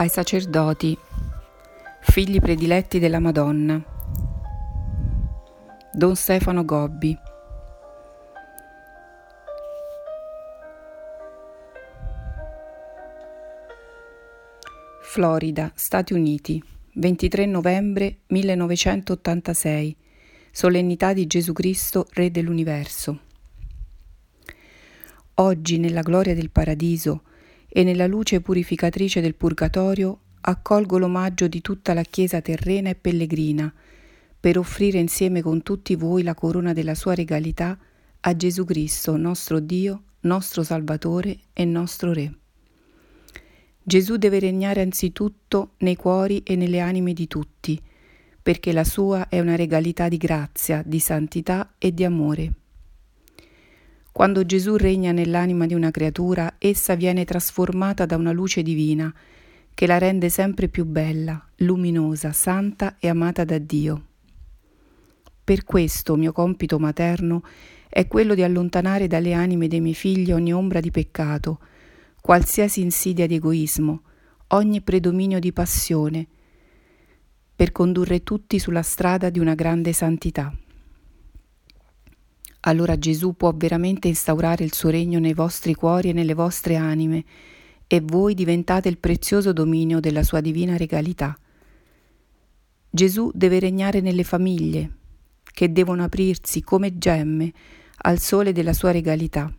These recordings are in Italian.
ai sacerdoti, figli prediletti della Madonna. Don Stefano Gobbi. Florida, Stati Uniti, 23 novembre 1986. Solennità di Gesù Cristo, Re dell'Universo. Oggi, nella gloria del paradiso, e nella luce purificatrice del purgatorio accolgo l'omaggio di tutta la Chiesa terrena e pellegrina per offrire insieme con tutti voi la corona della sua regalità a Gesù Cristo, nostro Dio, nostro Salvatore e nostro Re. Gesù deve regnare anzitutto nei cuori e nelle anime di tutti, perché la sua è una regalità di grazia, di santità e di amore. Quando Gesù regna nell'anima di una creatura, essa viene trasformata da una luce divina che la rende sempre più bella, luminosa, santa e amata da Dio. Per questo mio compito materno è quello di allontanare dalle anime dei miei figli ogni ombra di peccato, qualsiasi insidia di egoismo, ogni predominio di passione, per condurre tutti sulla strada di una grande santità allora Gesù può veramente instaurare il suo regno nei vostri cuori e nelle vostre anime e voi diventate il prezioso dominio della sua divina regalità. Gesù deve regnare nelle famiglie, che devono aprirsi come gemme al sole della sua regalità.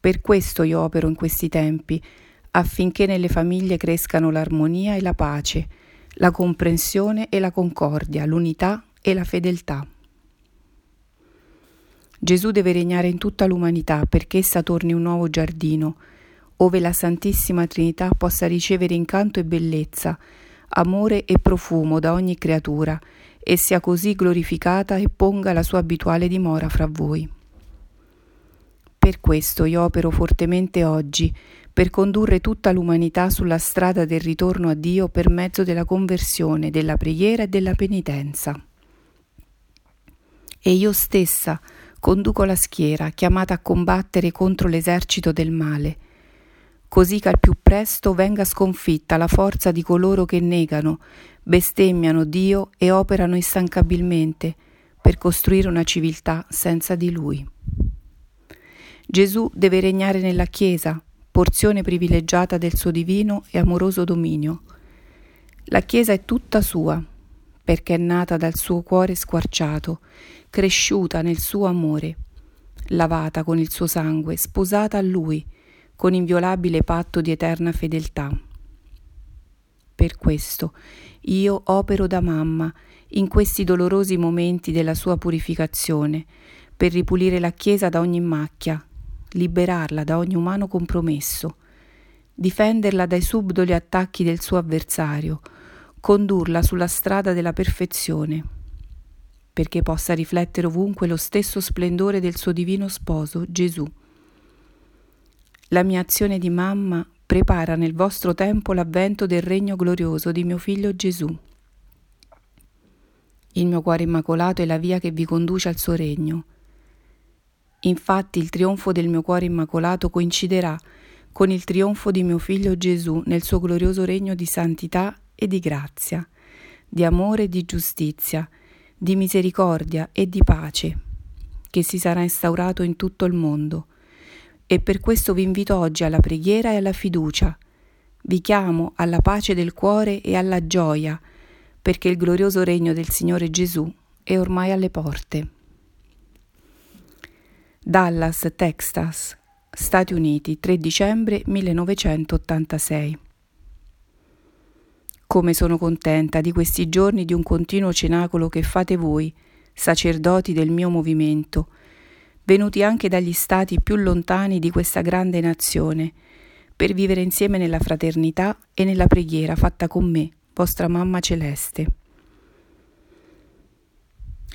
Per questo io opero in questi tempi, affinché nelle famiglie crescano l'armonia e la pace, la comprensione e la concordia, l'unità e la fedeltà. Gesù deve regnare in tutta l'umanità perché essa torni un nuovo giardino, ove la Santissima Trinità possa ricevere incanto e bellezza, amore e profumo da ogni creatura, e sia così glorificata e ponga la sua abituale dimora fra voi. Per questo io opero fortemente oggi, per condurre tutta l'umanità sulla strada del ritorno a Dio per mezzo della conversione, della preghiera e della penitenza. E io stessa, conduco la schiera chiamata a combattere contro l'esercito del male, così che al più presto venga sconfitta la forza di coloro che negano, bestemmiano Dio e operano instancabilmente per costruire una civiltà senza di Lui. Gesù deve regnare nella Chiesa, porzione privilegiata del suo divino e amoroso dominio. La Chiesa è tutta sua, perché è nata dal suo cuore squarciato, cresciuta nel suo amore, lavata con il suo sangue, sposata a lui, con inviolabile patto di eterna fedeltà. Per questo io opero da mamma in questi dolorosi momenti della sua purificazione, per ripulire la Chiesa da ogni macchia, liberarla da ogni umano compromesso, difenderla dai subdoli attacchi del suo avversario, condurla sulla strada della perfezione, perché possa riflettere ovunque lo stesso splendore del suo divino sposo, Gesù. La mia azione di mamma prepara nel vostro tempo l'avvento del regno glorioso di mio figlio Gesù. Il mio cuore immacolato è la via che vi conduce al suo regno. Infatti il trionfo del mio cuore immacolato coinciderà con il trionfo di mio figlio Gesù nel suo glorioso regno di santità e di grazia, di amore e di giustizia, di misericordia e di pace, che si sarà instaurato in tutto il mondo. E per questo vi invito oggi alla preghiera e alla fiducia. Vi chiamo alla pace del cuore e alla gioia, perché il glorioso regno del Signore Gesù è ormai alle porte. Dallas, Texas, Stati Uniti, 3 dicembre 1986 come sono contenta di questi giorni di un continuo cenacolo che fate voi, sacerdoti del mio movimento, venuti anche dagli stati più lontani di questa grande nazione, per vivere insieme nella fraternità e nella preghiera fatta con me, vostra mamma celeste.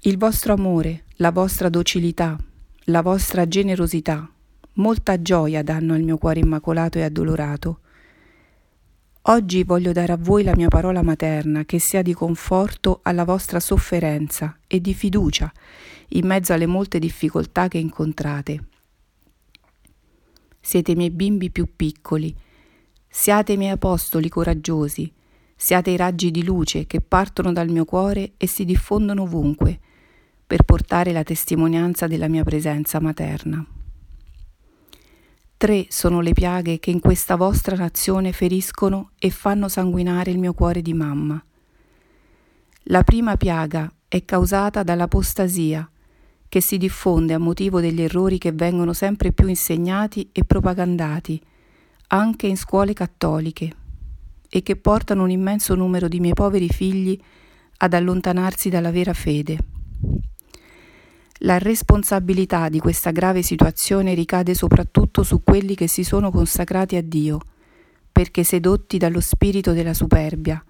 Il vostro amore, la vostra docilità, la vostra generosità, molta gioia danno al mio cuore immacolato e addolorato, Oggi voglio dare a voi la mia parola materna che sia di conforto alla vostra sofferenza e di fiducia in mezzo alle molte difficoltà che incontrate. Siete i miei bimbi più piccoli, Siate i miei apostoli coraggiosi, siate i raggi di luce che partono dal mio cuore e si diffondono ovunque, per portare la testimonianza della mia presenza materna. Tre sono le piaghe che in questa vostra nazione feriscono e fanno sanguinare il mio cuore di mamma. La prima piaga è causata dall'apostasia, che si diffonde a motivo degli errori che vengono sempre più insegnati e propagandati, anche in scuole cattoliche, e che portano un immenso numero di miei poveri figli ad allontanarsi dalla vera fede. La responsabilità di questa grave situazione ricade soprattutto su quelli che si sono consacrati a Dio, perché sedotti dallo spirito della superbia,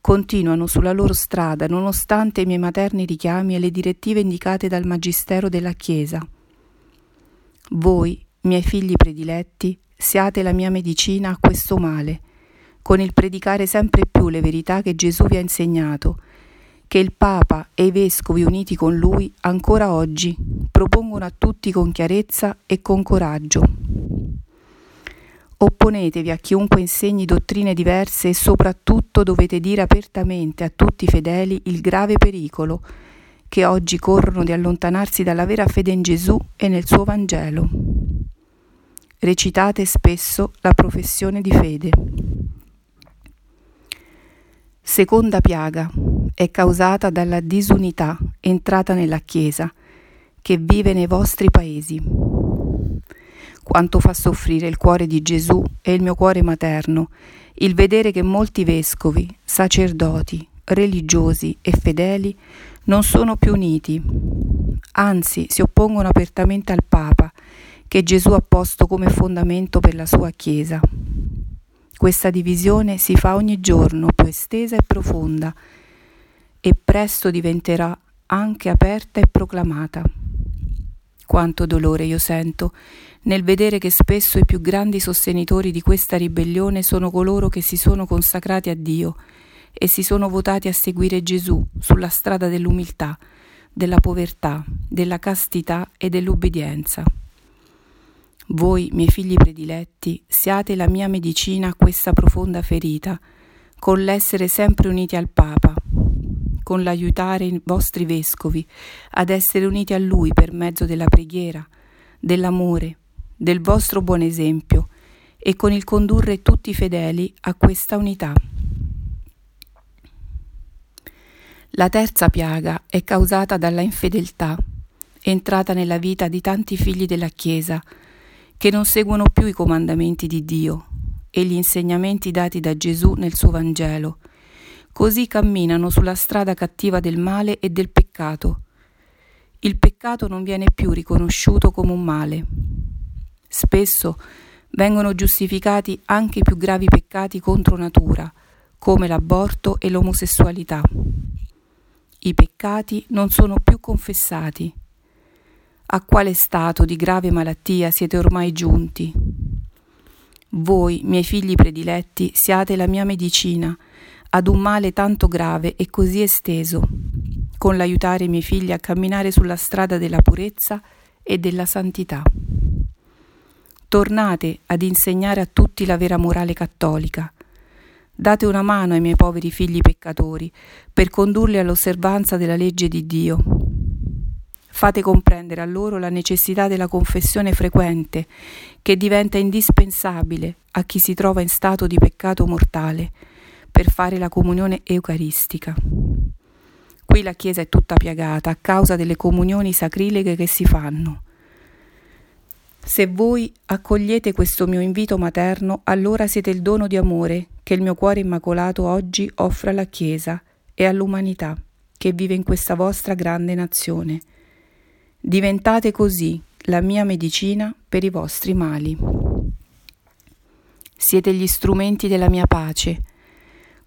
continuano sulla loro strada nonostante i miei materni richiami e le direttive indicate dal Magistero della Chiesa. Voi, miei figli prediletti, siate la mia medicina a questo male, con il predicare sempre più le verità che Gesù vi ha insegnato che il Papa e i vescovi uniti con lui ancora oggi propongono a tutti con chiarezza e con coraggio. Opponetevi a chiunque insegni dottrine diverse e soprattutto dovete dire apertamente a tutti i fedeli il grave pericolo che oggi corrono di allontanarsi dalla vera fede in Gesù e nel suo Vangelo. Recitate spesso la professione di fede. Seconda piaga è causata dalla disunità entrata nella Chiesa che vive nei vostri paesi. Quanto fa soffrire il cuore di Gesù e il mio cuore materno il vedere che molti vescovi, sacerdoti, religiosi e fedeli non sono più uniti, anzi si oppongono apertamente al Papa che Gesù ha posto come fondamento per la sua Chiesa. Questa divisione si fa ogni giorno più estesa e profonda e presto diventerà anche aperta e proclamata. Quanto dolore io sento nel vedere che spesso i più grandi sostenitori di questa ribellione sono coloro che si sono consacrati a Dio e si sono votati a seguire Gesù sulla strada dell'umiltà, della povertà, della castità e dell'obbedienza. Voi, miei figli prediletti, siate la mia medicina a questa profonda ferita, con l'essere sempre uniti al Papa, con l'aiutare i vostri vescovi ad essere uniti a Lui per mezzo della preghiera, dell'amore, del vostro buon esempio e con il condurre tutti i fedeli a questa unità. La terza piaga è causata dalla infedeltà, entrata nella vita di tanti figli della Chiesa, che non seguono più i comandamenti di Dio e gli insegnamenti dati da Gesù nel suo Vangelo, Così camminano sulla strada cattiva del male e del peccato. Il peccato non viene più riconosciuto come un male. Spesso vengono giustificati anche i più gravi peccati contro natura, come l'aborto e l'omosessualità. I peccati non sono più confessati. A quale stato di grave malattia siete ormai giunti? Voi, miei figli prediletti, siate la mia medicina ad un male tanto grave e così esteso, con l'aiutare i miei figli a camminare sulla strada della purezza e della santità. Tornate ad insegnare a tutti la vera morale cattolica. Date una mano ai miei poveri figli peccatori per condurli all'osservanza della legge di Dio. Fate comprendere a loro la necessità della confessione frequente, che diventa indispensabile a chi si trova in stato di peccato mortale per fare la comunione eucaristica. Qui la Chiesa è tutta piagata a causa delle comunioni sacrileghe che si fanno. Se voi accogliete questo mio invito materno, allora siete il dono di amore che il mio cuore immacolato oggi offre alla Chiesa e all'umanità che vive in questa vostra grande nazione. Diventate così la mia medicina per i vostri mali. Siete gli strumenti della mia pace,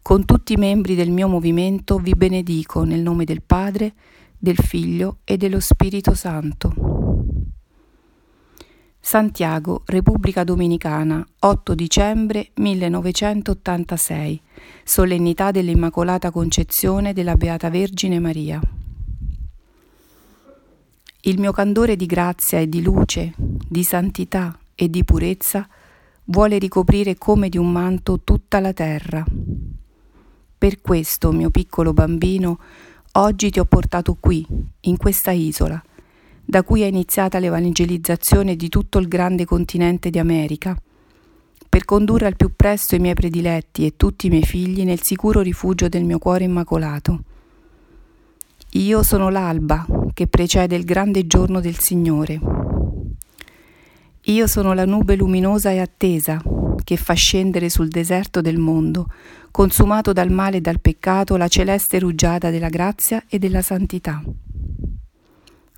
con tutti i membri del mio movimento vi benedico nel nome del Padre, del Figlio e dello Spirito Santo. Santiago, Repubblica Dominicana, 8 dicembre 1986, solennità dell'Immacolata Concezione della Beata Vergine Maria. Il mio candore di grazia e di luce, di santità e di purezza vuole ricoprire come di un manto tutta la terra. Per questo, mio piccolo bambino, oggi ti ho portato qui, in questa isola, da cui è iniziata l'evangelizzazione di tutto il grande continente di America, per condurre al più presto i miei prediletti e tutti i miei figli nel sicuro rifugio del mio cuore immacolato. Io sono l'alba che precede il grande giorno del Signore. Io sono la nube luminosa e attesa che fa scendere sul deserto del mondo, consumato dal male e dal peccato, la celeste rugiada della grazia e della santità.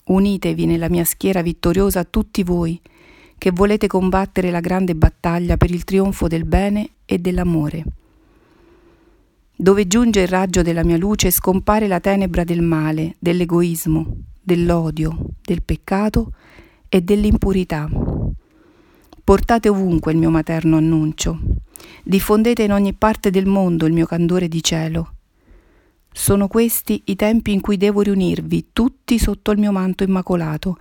Unitevi nella mia schiera vittoriosa tutti voi, che volete combattere la grande battaglia per il trionfo del bene e dell'amore. Dove giunge il raggio della mia luce scompare la tenebra del male, dell'egoismo, dell'odio, del peccato e dell'impurità. Portate ovunque il mio materno annuncio, diffondete in ogni parte del mondo il mio candore di cielo. Sono questi i tempi in cui devo riunirvi tutti sotto il mio manto immacolato,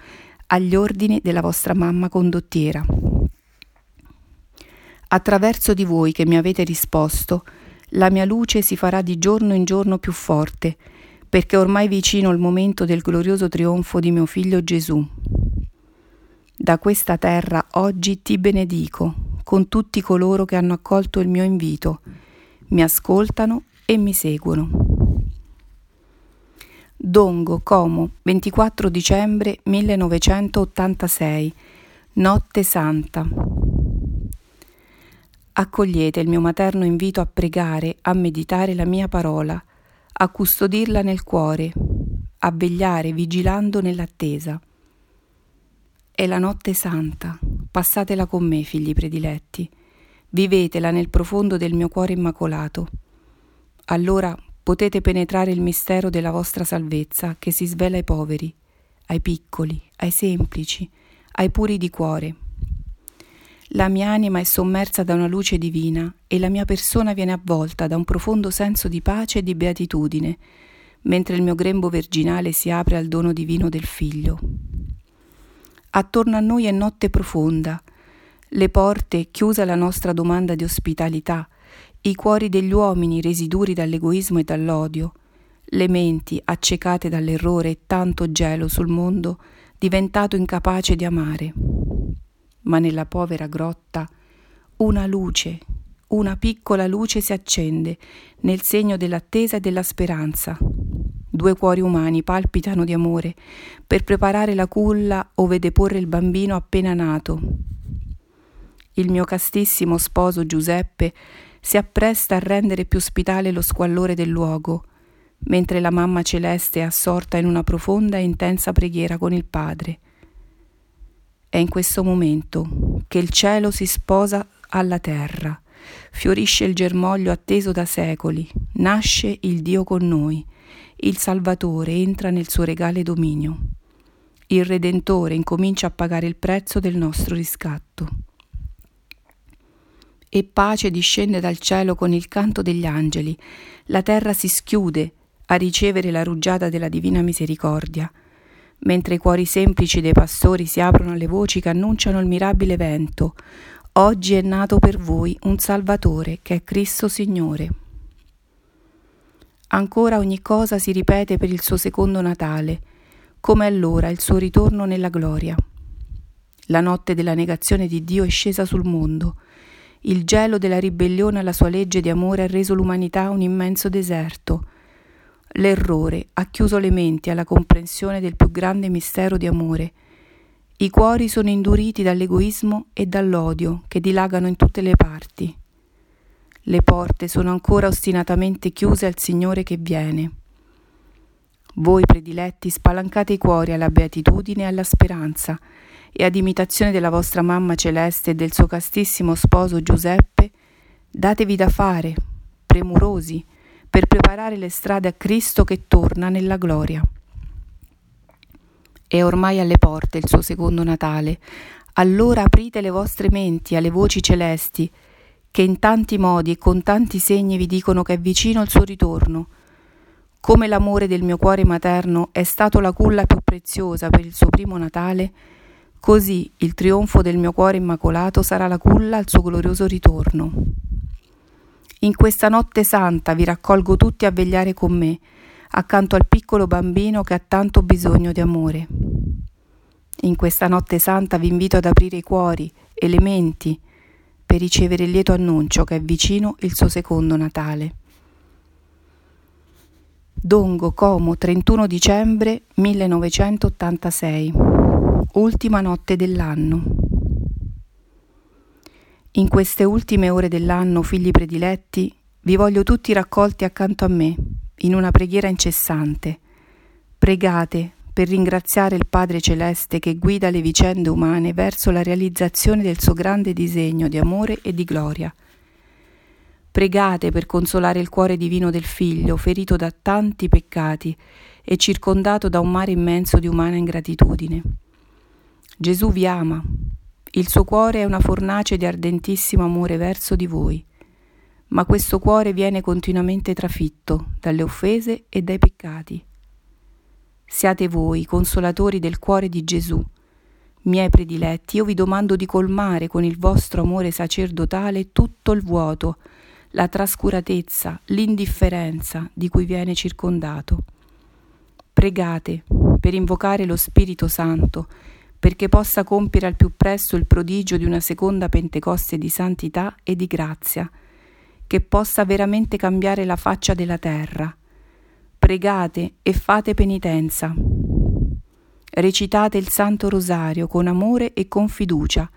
agli ordini della vostra mamma condottiera. Attraverso di voi che mi avete risposto, la mia luce si farà di giorno in giorno più forte, perché ormai vicino il momento del glorioso trionfo di mio figlio Gesù. Da questa terra oggi ti benedico con tutti coloro che hanno accolto il mio invito, mi ascoltano e mi seguono. Dongo, Como, 24 dicembre 1986, Notte Santa. Accogliete il mio materno invito a pregare, a meditare la mia parola, a custodirla nel cuore, a vegliare vigilando nell'attesa. È la notte santa, passatela con me, figli prediletti, vivetela nel profondo del mio cuore immacolato. Allora potete penetrare il mistero della vostra salvezza che si svela ai poveri, ai piccoli, ai semplici, ai puri di cuore. La mia anima è sommersa da una luce divina e la mia persona viene avvolta da un profondo senso di pace e di beatitudine, mentre il mio grembo virginale si apre al dono divino del Figlio. Attorno a noi è notte profonda, le porte, chiusa la nostra domanda di ospitalità, i cuori degli uomini resi duri dall'egoismo e dall'odio, le menti accecate dall'errore e tanto gelo sul mondo diventato incapace di amare. Ma nella povera grotta una luce, una piccola luce si accende nel segno dell'attesa e della speranza, Due cuori umani palpitano di amore per preparare la culla ove deporre il bambino appena nato. Il mio castissimo sposo Giuseppe si appresta a rendere più ospitale lo squallore del luogo, mentre la mamma celeste è assorta in una profonda e intensa preghiera con il Padre. È in questo momento che il cielo si sposa alla terra, fiorisce il germoglio atteso da secoli, nasce il Dio con noi il Salvatore entra nel suo regale dominio. Il Redentore incomincia a pagare il prezzo del nostro riscatto. E pace discende dal cielo con il canto degli angeli. La terra si schiude a ricevere la rugiada della divina misericordia, mentre i cuori semplici dei pastori si aprono alle voci che annunciano il mirabile evento. Oggi è nato per voi un Salvatore che è Cristo Signore. Ancora ogni cosa si ripete per il suo secondo Natale, come allora il suo ritorno nella gloria. La notte della negazione di Dio è scesa sul mondo. Il gelo della ribellione alla sua legge di amore ha reso l'umanità un immenso deserto. L'errore ha chiuso le menti alla comprensione del più grande mistero di amore. I cuori sono induriti dall'egoismo e dall'odio che dilagano in tutte le parti. Le porte sono ancora ostinatamente chiuse al Signore che viene. Voi prediletti spalancate i cuori alla beatitudine e alla speranza, e ad imitazione della vostra mamma celeste e del suo castissimo sposo Giuseppe, datevi da fare, premurosi, per preparare le strade a Cristo che torna nella gloria. È ormai alle porte il suo secondo Natale, allora aprite le vostre menti alle voci celesti, che in tanti modi e con tanti segni vi dicono che è vicino il suo ritorno. Come l'amore del mio cuore materno è stato la culla più preziosa per il suo primo Natale, Così il trionfo del mio cuore immacolato sarà la culla al suo glorioso ritorno. In questa notte santa vi raccolgo tutti a vegliare con me, accanto al piccolo bambino che ha tanto bisogno di amore. In questa notte santa vi invito ad aprire i cuori e le menti per ricevere il lieto annuncio che è vicino il suo secondo Natale. Dongo, Como, 31 dicembre 1986. Ultima notte dell'anno. In queste ultime ore dell'anno, figli prediletti, vi voglio tutti raccolti accanto a me, in una preghiera incessante. Pregate per ringraziare il Padre Celeste che guida le vicende umane verso la realizzazione del suo grande disegno di amore e di gloria. Pregate per consolare il cuore divino del Figlio, ferito da tanti peccati e circondato da un mare immenso di umana ingratitudine. Gesù vi ama. Il suo cuore è una fornace di ardentissimo amore verso di voi, ma questo cuore viene continuamente trafitto dalle offese e dai peccati. Siate voi, consolatori del cuore di Gesù, miei prediletti, io vi domando di colmare con il vostro amore sacerdotale tutto il vuoto, la trascuratezza, l'indifferenza di cui viene circondato. Pregate per invocare lo Spirito Santo perché possa compiere al più presto il prodigio di una seconda Pentecoste di santità e di grazia, che possa veramente cambiare la faccia della terra. Pregate e fate penitenza. Recitate il Santo Rosario con amore e con fiducia.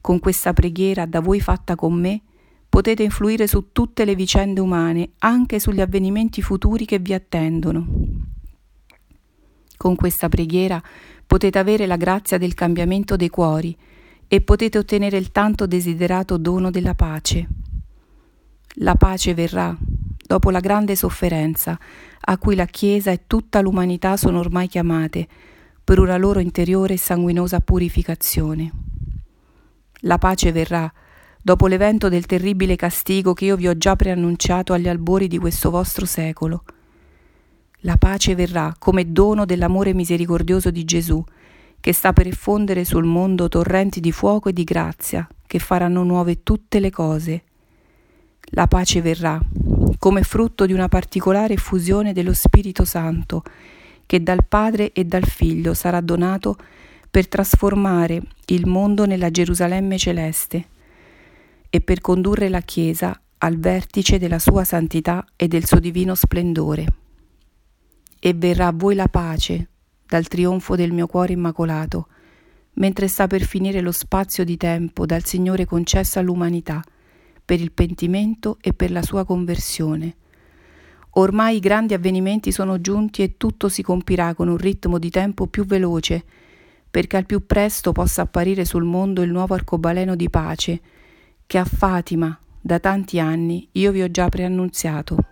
Con questa preghiera da voi fatta con me, potete influire su tutte le vicende umane, anche sugli avvenimenti futuri che vi attendono. Con questa preghiera potete avere la grazia del cambiamento dei cuori e potete ottenere il tanto desiderato dono della pace. La pace verrà dopo la grande sofferenza a cui la Chiesa e tutta l'umanità sono ormai chiamate per una loro interiore e sanguinosa purificazione. La pace verrà dopo l'evento del terribile castigo che io vi ho già preannunciato agli albori di questo vostro secolo. La pace verrà come dono dell'amore misericordioso di Gesù, che sta per effondere sul mondo torrenti di fuoco e di grazia, che faranno nuove tutte le cose. La pace verrà come frutto di una particolare effusione dello Spirito Santo, che dal Padre e dal Figlio sarà donato per trasformare il mondo nella Gerusalemme celeste e per condurre la Chiesa al vertice della sua santità e del suo divino splendore. E verrà a voi la pace dal trionfo del mio cuore immacolato, mentre sta per finire lo spazio di tempo dal Signore concesso all'umanità per il pentimento e per la sua conversione. Ormai i grandi avvenimenti sono giunti e tutto si compirà con un ritmo di tempo più veloce, perché al più presto possa apparire sul mondo il nuovo arcobaleno di pace, che a Fatima da tanti anni io vi ho già preannunziato.